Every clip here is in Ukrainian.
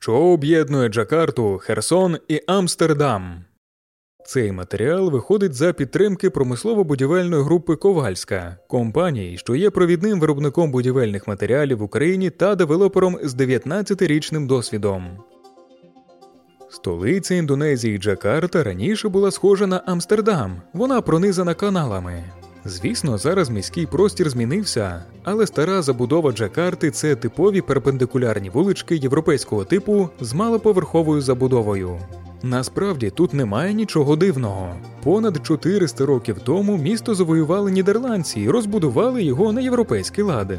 що об'єднує Джакарту, Херсон і Амстердам. Цей матеріал виходить за підтримки промислово-будівельної групи Ковальська, компанії, що є провідним виробником будівельних матеріалів в Україні та девелопером з 19-річним досвідом. Столиця Індонезії Джакарта раніше була схожа на Амстердам, вона пронизана каналами. Звісно, зараз міський простір змінився, але стара забудова Джакарти це типові перпендикулярні вулички європейського типу з малоповерховою забудовою. Насправді тут немає нічого дивного. Понад 400 років тому місто завоювали нідерландці і розбудували його на європейський лад.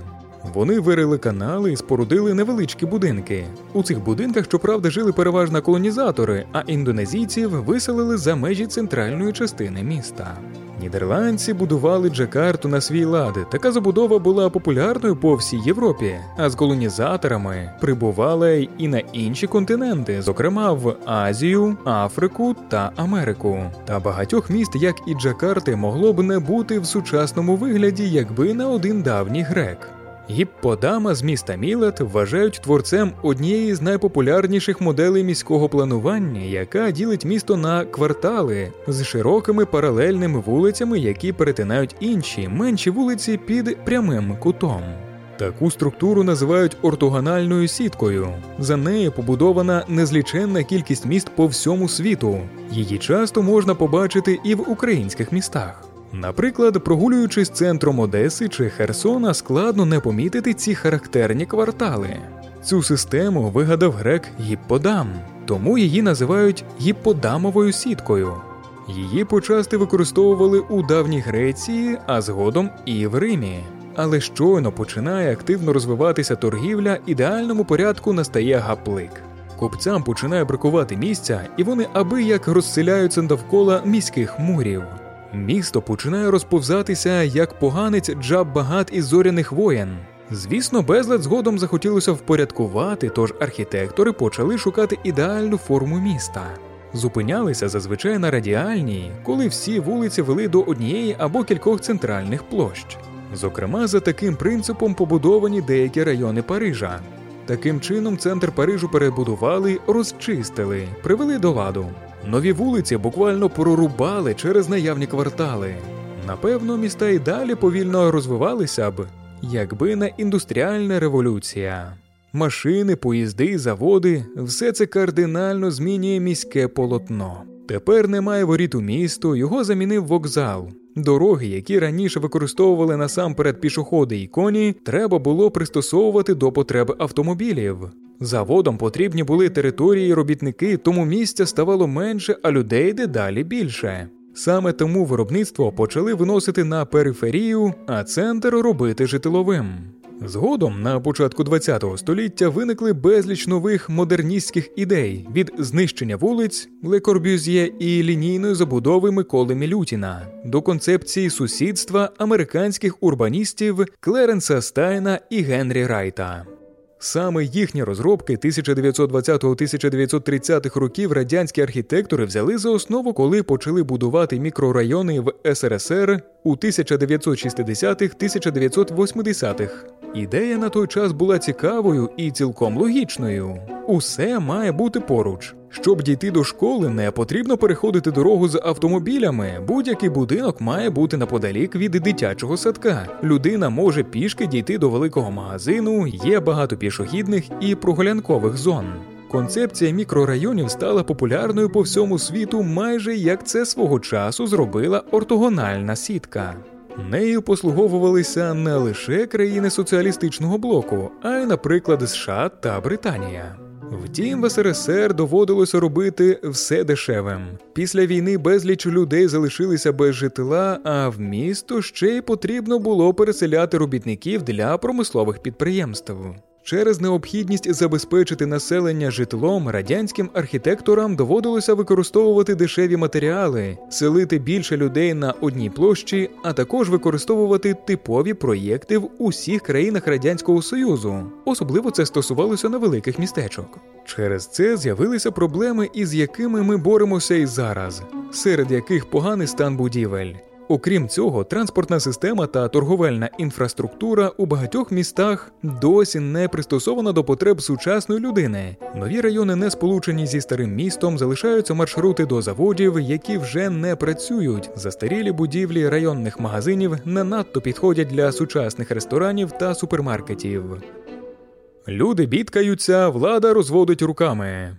Вони вирили канали і спорудили невеличкі будинки. У цих будинках, щоправда, жили переважно колонізатори, а індонезійців виселили за межі центральної частини міста. Нідерландці будували Джакарту на свій лад. Така забудова була популярною по всій Європі, а з колонізаторами прибували і на інші континенти, зокрема в Азію, Африку та Америку. Та багатьох міст, як і Джакарти, могло б не бути в сучасному вигляді, якби не один давній грек. Гіпподама з міста Мілет вважають творцем однієї з найпопулярніших моделей міського планування, яка ділить місто на квартали з широкими паралельними вулицями, які перетинають інші менші вулиці під прямим кутом. Таку структуру називають ортогональною сіткою. За нею побудована незліченна кількість міст по всьому світу. Її часто можна побачити і в українських містах. Наприклад, прогулюючись центром Одеси чи Херсона, складно не помітити ці характерні квартали. Цю систему вигадав грек Гіпподам, тому її називають гіпподамовою сіткою. Її почасти використовували у давній Греції, а згодом і в Римі. Але щойно починає активно розвиватися торгівля, ідеальному порядку настає гаплик. Купцям починає бракувати місця, і вони аби як розселяються довкола міських мурів. Місто починає розповзатися як поганець джаб багат із зоряних воєн. Звісно, безлад згодом захотілося впорядкувати, тож архітектори почали шукати ідеальну форму міста. Зупинялися зазвичай на радіальній, коли всі вулиці вели до однієї або кількох центральних площ. Зокрема, за таким принципом побудовані деякі райони Парижа. Таким чином, центр Парижу перебудували, розчистили, привели до ладу. Нові вулиці буквально прорубали через наявні квартали. Напевно, міста і далі повільно розвивалися б, якби не індустріальна революція. Машини, поїзди, заводи все це кардинально змінює міське полотно. Тепер немає воріт у місто, його замінив вокзал. Дороги, які раніше використовували насамперед пішоходи і коні, треба було пристосовувати до потреб автомобілів. Заводом потрібні були території і робітники, тому місця ставало менше, а людей дедалі більше. Саме тому виробництво почали виносити на периферію, а центр робити житловим. Згодом на початку ХХ століття виникли безліч нових модерністських ідей від знищення вулиць Ле Корбюз'є і лінійної забудови Миколи Мілютіна до концепції сусідства американських урбаністів Клеренса Стайна і Генрі Райта. Саме їхні розробки 1920-1930-х років радянські архітектори взяли за основу, коли почали будувати мікрорайони в СРСР у 1960-1980-х. Ідея на той час була цікавою і цілком логічною. Усе має бути поруч. Щоб дійти до школи, не потрібно переходити дорогу з автомобілями. Будь-який будинок має бути неподалік від дитячого садка. Людина може пішки дійти до великого магазину, є багато пішохідних і прогулянкових зон. Концепція мікрорайонів стала популярною по всьому світу, майже як це свого часу зробила ортогональна сітка. Нею послуговувалися не лише країни соціалістичного блоку, а й, наприклад, США та Британія. Втім, в СРСР доводилося робити все дешевим. Після війни безліч людей залишилися без житла, а в місто ще й потрібно було переселяти робітників для промислових підприємств. Через необхідність забезпечити населення житлом радянським архітекторам доводилося використовувати дешеві матеріали, селити більше людей на одній площі, а також використовувати типові проєкти в усіх країнах радянського союзу. Особливо це стосувалося невеликих містечок. Через це з'явилися проблеми, із якими ми боремося і зараз, серед яких поганий стан будівель. Окрім цього, транспортна система та торговельна інфраструктура у багатьох містах досі не пристосована до потреб сучасної людини. Нові райони, не сполучені зі старим містом, залишаються маршрути до заводів, які вже не працюють. Застарілі будівлі районних магазинів не надто підходять для сучасних ресторанів та супермаркетів. Люди бідкаються, влада розводить руками.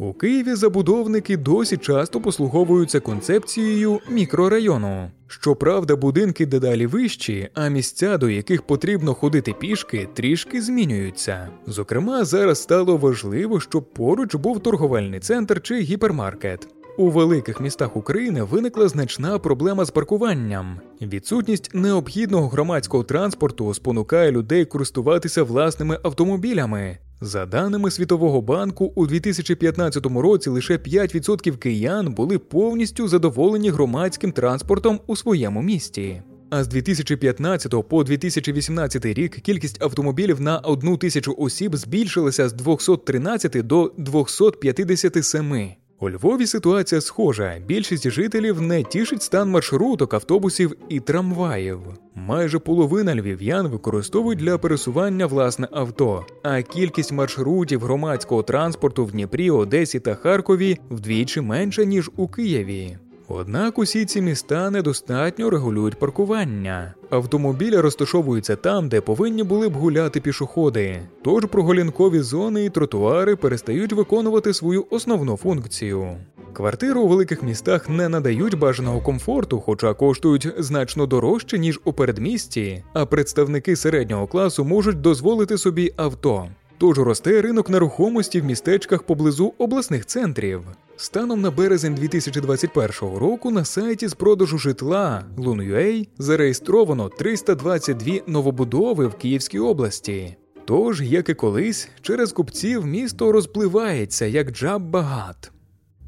У Києві забудовники досі часто послуговуються концепцією мікрорайону. Щоправда, будинки дедалі вищі, а місця, до яких потрібно ходити пішки, трішки змінюються. Зокрема, зараз стало важливо, щоб поруч був торговельний центр чи гіпермаркет. У великих містах України виникла значна проблема з паркуванням. Відсутність необхідного громадського транспорту спонукає людей користуватися власними автомобілями. За даними Світового банку, у 2015 році лише 5% киян були повністю задоволені громадським транспортом у своєму місті. А з 2015 по 2018 рік кількість автомобілів на одну тисячу осіб збільшилася з 213 до 257. У Львові ситуація схожа. Більшість жителів не тішить стан маршруток, автобусів і трамваїв. Майже половина львів'ян використовують для пересування власне авто, а кількість маршрутів громадського транспорту в Дніпрі, Одесі та Харкові вдвічі менша ніж у Києві. Однак усі ці міста недостатньо регулюють паркування. Автомобілі розташовуються там, де повинні були б гуляти пішоходи. Тож прогулянкові зони і тротуари перестають виконувати свою основну функцію. Квартири у великих містах не надають бажаного комфорту, хоча коштують значно дорожче, ніж у передмісті, а представники середнього класу можуть дозволити собі авто. Тож росте ринок нерухомості в містечках поблизу обласних центрів. Станом на березень 2021 року на сайті з продажу житла Lun.ua зареєстровано 322 новобудови в Київській області. Тож, як і колись, через купців місто розпливається як джаб багат.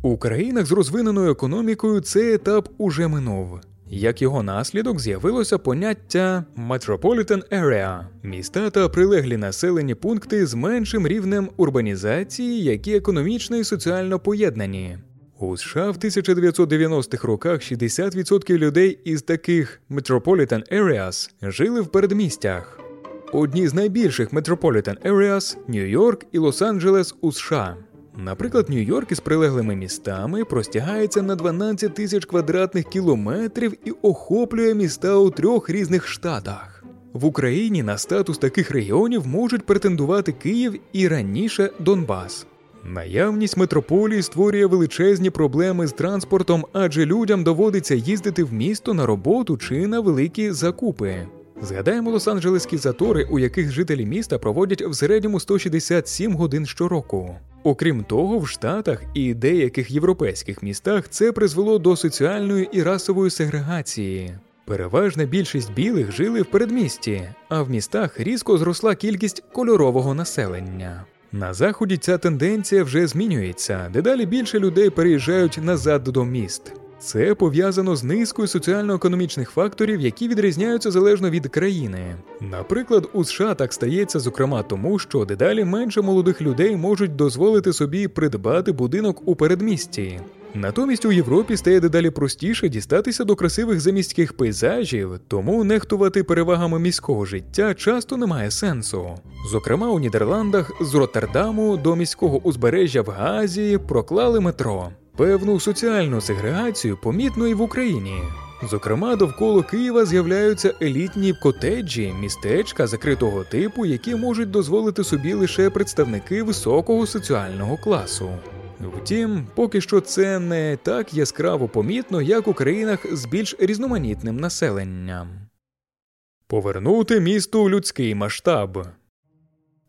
У країнах з розвиненою економікою цей етап уже минув. Як його наслідок з'явилося поняття Metropolitan Area – міста та прилеглі населені пункти з меншим рівнем урбанізації, які економічно і соціально поєднані. У США в 1990-х роках 60% людей із таких Metropolitan Areas жили в передмістях. Одні з найбільших Metropolitan Areas – Нью-Йорк і Лос-Анджелес у США. Наприклад, Нью-Йорк із прилеглими містами простягається на 12 тисяч квадратних кілометрів і охоплює міста у трьох різних штатах. В Україні на статус таких регіонів можуть претендувати Київ і раніше Донбас. Наявність метрополії створює величезні проблеми з транспортом, адже людям доводиться їздити в місто на роботу чи на великі закупи. Згадаємо Лос-Анджелеські затори, у яких жителі міста проводять в середньому 167 годин щороку. Окрім того, в Штатах і деяких європейських містах це призвело до соціальної і расової сегрегації. Переважна більшість білих жили в передмісті, а в містах різко зросла кількість кольорового населення. На заході ця тенденція вже змінюється, дедалі більше людей переїжджають назад до міст. Це пов'язано з низкою соціально-економічних факторів, які відрізняються залежно від країни. Наприклад, у США так стається, зокрема, тому що дедалі менше молодих людей можуть дозволити собі придбати будинок у передмісті. Натомість у Європі стає дедалі простіше дістатися до красивих заміських пейзажів, тому нехтувати перевагами міського життя часто немає сенсу. Зокрема, у Нідерландах з Роттердаму до міського узбережжя в Газі проклали метро. Певну соціальну сегрегацію помітно і в Україні. Зокрема, довкола Києва з'являються елітні котеджі, містечка закритого типу, які можуть дозволити собі лише представники високого соціального класу. Втім, поки що це не так яскраво помітно, як у країнах з більш різноманітним населенням. Повернути місту людський масштаб.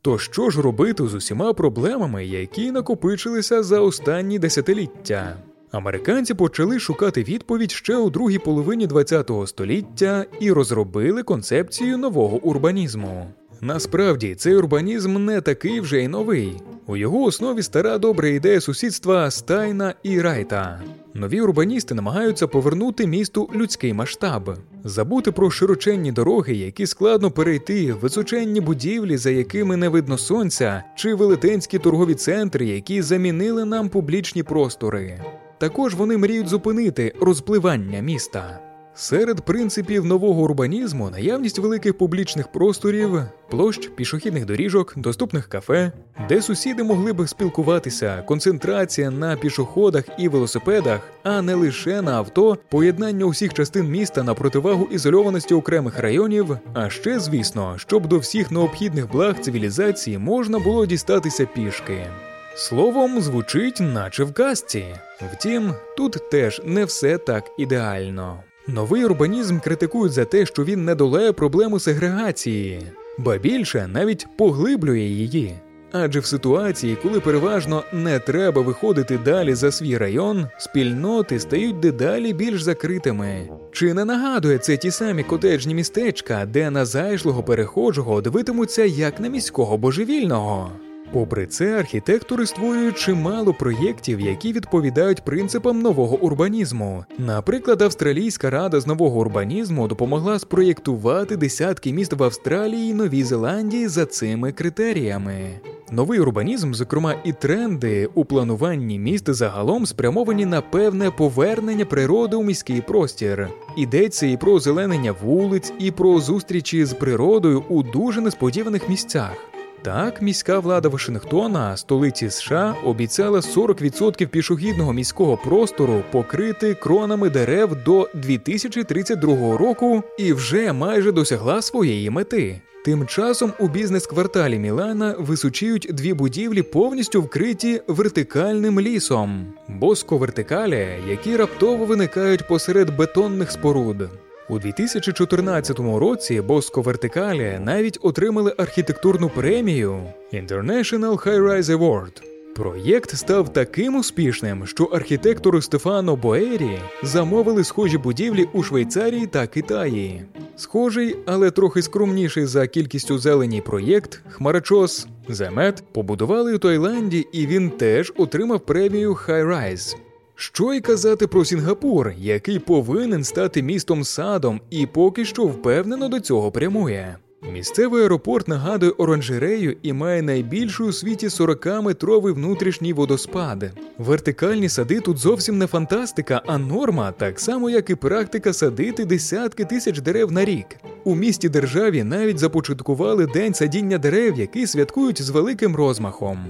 То що ж робити з усіма проблемами, які накопичилися за останні десятиліття? Американці почали шукати відповідь ще у другій половині ХХ століття і розробили концепцію нового урбанізму. Насправді цей урбанізм не такий вже й новий. У його основі стара добра ідея сусідства Стайна і Райта. Нові урбаністи намагаються повернути місту людський масштаб, забути про широченні дороги, які складно перейти, височенні будівлі, за якими не видно сонця, чи велетенські торгові центри, які замінили нам публічні простори. Також вони мріють зупинити розпливання міста. Серед принципів нового урбанізму наявність великих публічних просторів, площ, пішохідних доріжок, доступних кафе, де сусіди могли б спілкуватися, концентрація на пішоходах і велосипедах, а не лише на авто, поєднання усіх частин міста на противагу ізольованості окремих районів. А ще, звісно, щоб до всіх необхідних благ цивілізації можна було дістатися пішки. Словом, звучить, наче в казці. Втім, тут теж не все так ідеально. Новий урбанізм критикують за те, що він не долає проблему сегрегації, ба більше навіть поглиблює її. Адже в ситуації, коли переважно не треба виходити далі за свій район, спільноти стають дедалі більш закритими. Чи не нагадує це ті самі котеджні містечка, де на зайшлого перехожого дивитимуться як на міського божевільного? Попри це, архітектори створюють чимало проєктів, які відповідають принципам нового урбанізму. Наприклад, Австралійська рада з нового урбанізму допомогла спроєктувати десятки міст в Австралії і Новій Зеландії за цими критеріями. Новий урбанізм, зокрема, і тренди у плануванні міст загалом спрямовані на певне повернення природи у міський простір. Йдеться і про озеленення вулиць, і про зустрічі з природою у дуже несподіваних місцях. Так, міська влада Вашингтона, столиці США, обіцяла 40% пішохідного міського простору покрити кронами дерев до 2032 року і вже майже досягла своєї мети. Тим часом у бізнес-кварталі Мілана височіють дві будівлі, повністю вкриті вертикальним лісом, боско-вертикалі, які раптово виникають посеред бетонних споруд. У 2014 році Боско Вертикалі навіть отримали архітектурну премію International High Rise Award. Проєкт став таким успішним, що архітектору Стефано Боері замовили схожі будівлі у Швейцарії та Китаї. Схожий, але трохи скромніший за кількістю зелені проєкт Хмарачос Земет побудували у Таїланді, і він теж отримав премію High Rise. Що й казати про Сінгапур, який повинен стати містом садом і поки що впевнено до цього прямує. Місцевий аеропорт нагадує оранжерею і має найбільший у світі 40-метровий внутрішній водоспад. Вертикальні сади тут зовсім не фантастика, а норма, так само як і практика садити десятки тисяч дерев на рік. У місті державі навіть започаткували день садіння дерев, який святкують з великим розмахом.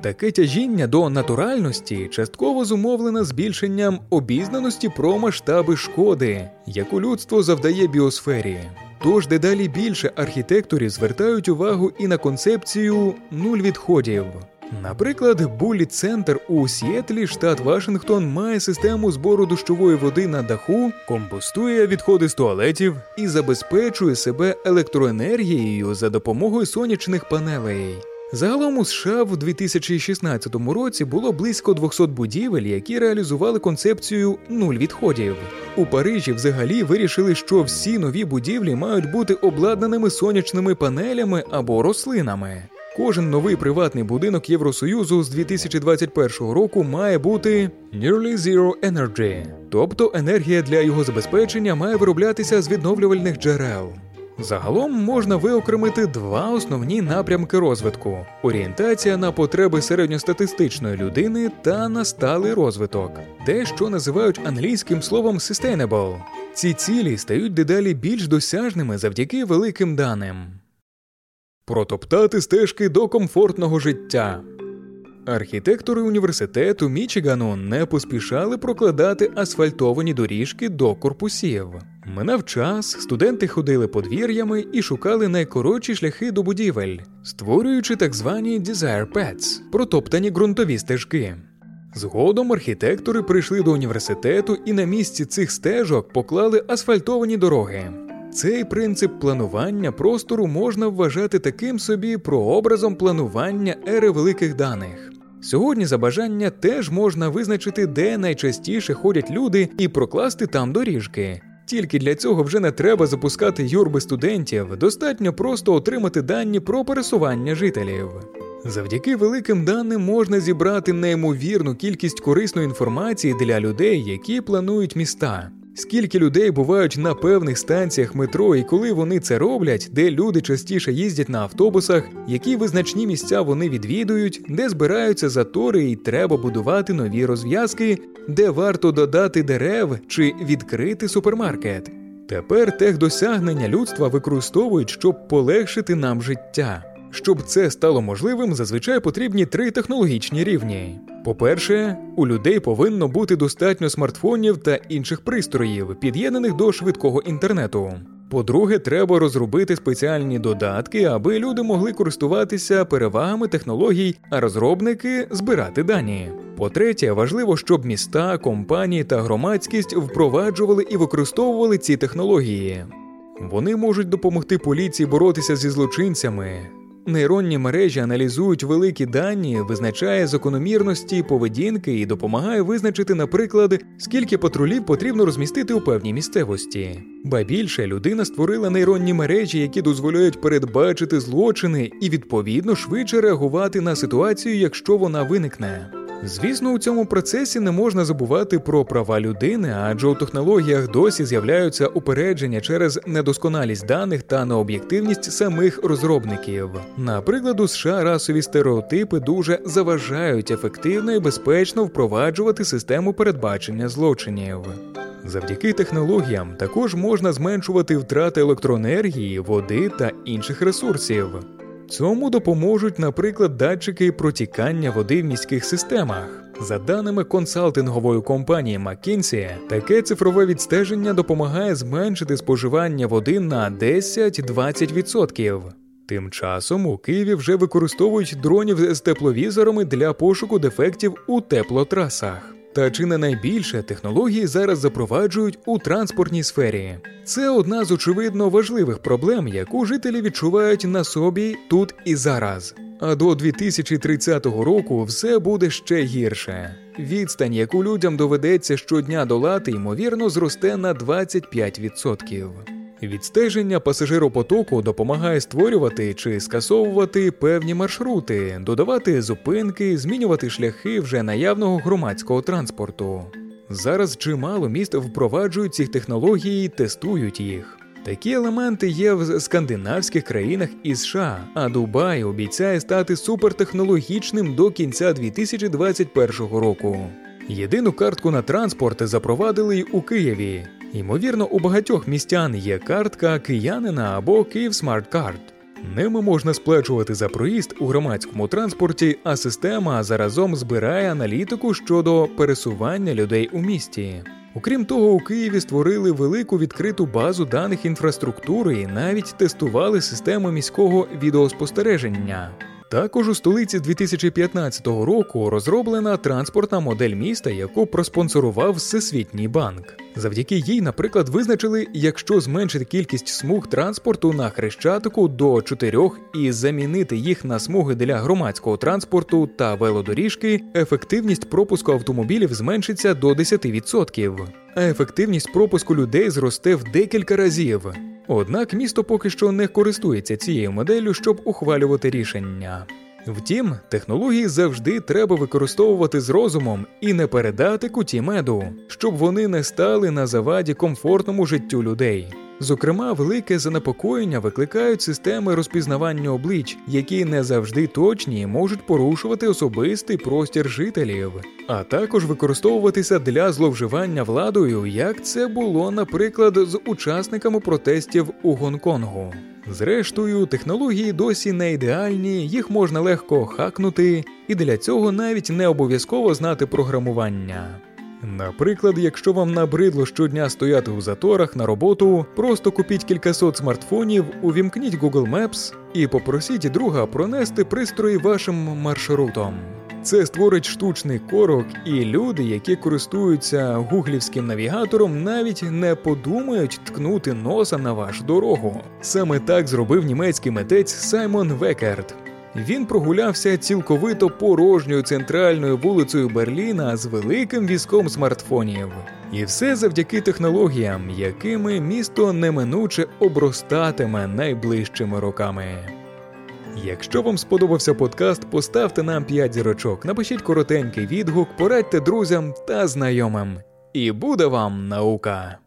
Таке тяжіння до натуральності частково зумовлено збільшенням обізнаності про масштаби шкоди, яку людство завдає біосфері. Тож дедалі більше архітекторів звертають увагу і на концепцію нуль відходів. Наприклад, Буллі Центр у Сіетлі, штат Вашингтон, має систему збору дощової води на даху, компостує відходи з туалетів і забезпечує себе електроенергією за допомогою сонячних панелей. Загалом у США в 2016 році було близько 200 будівель, які реалізували концепцію нуль відходів. У Парижі взагалі вирішили, що всі нові будівлі мають бути обладнаними сонячними панелями або рослинами. Кожен новий приватний будинок Євросоюзу з 2021 року має бути Nearly Zero Energy, тобто енергія для його забезпечення має вироблятися з відновлювальних джерел. Загалом можна виокремити два основні напрямки розвитку: орієнтація на потреби середньостатистичної людини та на сталий розвиток, те, що називають англійським словом sustainable. Ці цілі стають дедалі більш досяжними завдяки великим даним. Протоптати стежки до комфортного життя. Архітектори університету Мічигану не поспішали прокладати асфальтовані доріжки до корпусів. Минав час, студенти ходили подвір'ями і шукали найкоротші шляхи до будівель, створюючи так звані «desire paths» – протоптані ґрунтові стежки. Згодом архітектори прийшли до університету і на місці цих стежок поклали асфальтовані дороги. Цей принцип планування простору можна вважати таким собі прообразом планування ери великих даних. Сьогодні за бажання теж можна визначити, де найчастіше ходять люди, і прокласти там доріжки. Тільки для цього вже не треба запускати юрби студентів, достатньо просто отримати дані про пересування жителів. Завдяки великим даним можна зібрати неймовірну кількість корисної інформації для людей, які планують міста. Скільки людей бувають на певних станціях метро, і коли вони це роблять, де люди частіше їздять на автобусах, які визначні місця вони відвідують, де збираються затори і треба будувати нові розв'язки, де варто додати дерев чи відкрити супермаркет. Тепер техдосягнення людства використовують, щоб полегшити нам життя. Щоб це стало можливим, зазвичай потрібні три технологічні рівні. По-перше, у людей повинно бути достатньо смартфонів та інших пристроїв, під'єднаних до швидкого інтернету. По-друге, треба розробити спеціальні додатки, аби люди могли користуватися перевагами технологій, а розробники збирати дані. По-третє, важливо, щоб міста, компанії та громадськість впроваджували і використовували ці технології. Вони можуть допомогти поліції боротися зі злочинцями. Нейронні мережі аналізують великі дані, визначає закономірності поведінки і допомагає визначити, наприклад, скільки патрулів потрібно розмістити у певній місцевості. Ба більше людина створила нейронні мережі, які дозволяють передбачити злочини і відповідно швидше реагувати на ситуацію, якщо вона виникне. Звісно, у цьому процесі не можна забувати про права людини, адже у технологіях досі з'являються упередження через недосконалість даних та необ'єктивність самих розробників. Наприклад, у США расові стереотипи дуже заважають ефективно і безпечно впроваджувати систему передбачення злочинів. Завдяки технологіям також можна зменшувати втрати електроенергії, води та інших ресурсів. Цьому допоможуть, наприклад, датчики протікання води в міських системах. За даними консалтингової компанії McKinsey, таке цифрове відстеження допомагає зменшити споживання води на 10-20%. Тим часом у Києві вже використовують дронів з тепловізорами для пошуку дефектів у теплотрасах. Та чи не найбільше технології зараз запроваджують у транспортній сфері? Це одна з очевидно важливих проблем, яку жителі відчувають на собі тут і зараз. А до 2030 року все буде ще гірше. Відстань, яку людям доведеться щодня долати, ймовірно, зросте на 25%. Відстеження пасажиропотоку допомагає створювати чи скасовувати певні маршрути, додавати зупинки, змінювати шляхи вже наявного громадського транспорту. Зараз чимало міст впроваджують ці технології тестують їх. Такі елементи є в скандинавських країнах і США, а Дубай обіцяє стати супертехнологічним до кінця 2021 року. Єдину картку на транспорт запровадили й у Києві. Ймовірно, у багатьох містян є картка киянина або Kyiv Smart Card. Ними можна сплачувати за проїзд у громадському транспорті, а система заразом збирає аналітику щодо пересування людей у місті. Окрім того, у Києві створили велику відкриту базу даних інфраструктури і навіть тестували систему міського відеоспостереження. Також у столиці 2015 року розроблена транспортна модель міста, яку проспонсорував Всесвітній банк. Завдяки їй, наприклад, визначили, якщо зменшити кількість смуг транспорту на хрещатику до чотирьох і замінити їх на смуги для громадського транспорту та велодоріжки, ефективність пропуску автомобілів зменшиться до 10%, а ефективність пропуску людей зросте в декілька разів. Однак місто поки що не користується цією моделлю, щоб ухвалювати рішення. Втім, технології завжди треба використовувати з розумом і не передати куті меду, щоб вони не стали на заваді комфортному життю людей. Зокрема, велике занепокоєння викликають системи розпізнавання облич, які не завжди точні і можуть порушувати особистий простір жителів, а також використовуватися для зловживання владою, як це було, наприклад, з учасниками протестів у Гонконгу. Зрештою, технології досі не ідеальні, їх можна легко хакнути, і для цього навіть не обов'язково знати програмування. Наприклад, якщо вам набридло щодня стояти у заторах на роботу, просто купіть кількасот смартфонів, увімкніть Google Maps і попросіть друга пронести пристрої вашим маршрутом. Це створить штучний корок, і люди, які користуються гуглівським навігатором, навіть не подумають ткнути носа на вашу дорогу. Саме так зробив німецький митець Саймон Векерт. Він прогулявся цілковито порожньою центральною вулицею Берліна з великим візком смартфонів. І все завдяки технологіям, якими місто неминуче обростатиме найближчими роками. Якщо вам сподобався подкаст, поставте нам 5 зірочок, напишіть коротенький відгук, порадьте друзям та знайомим. І буде вам наука!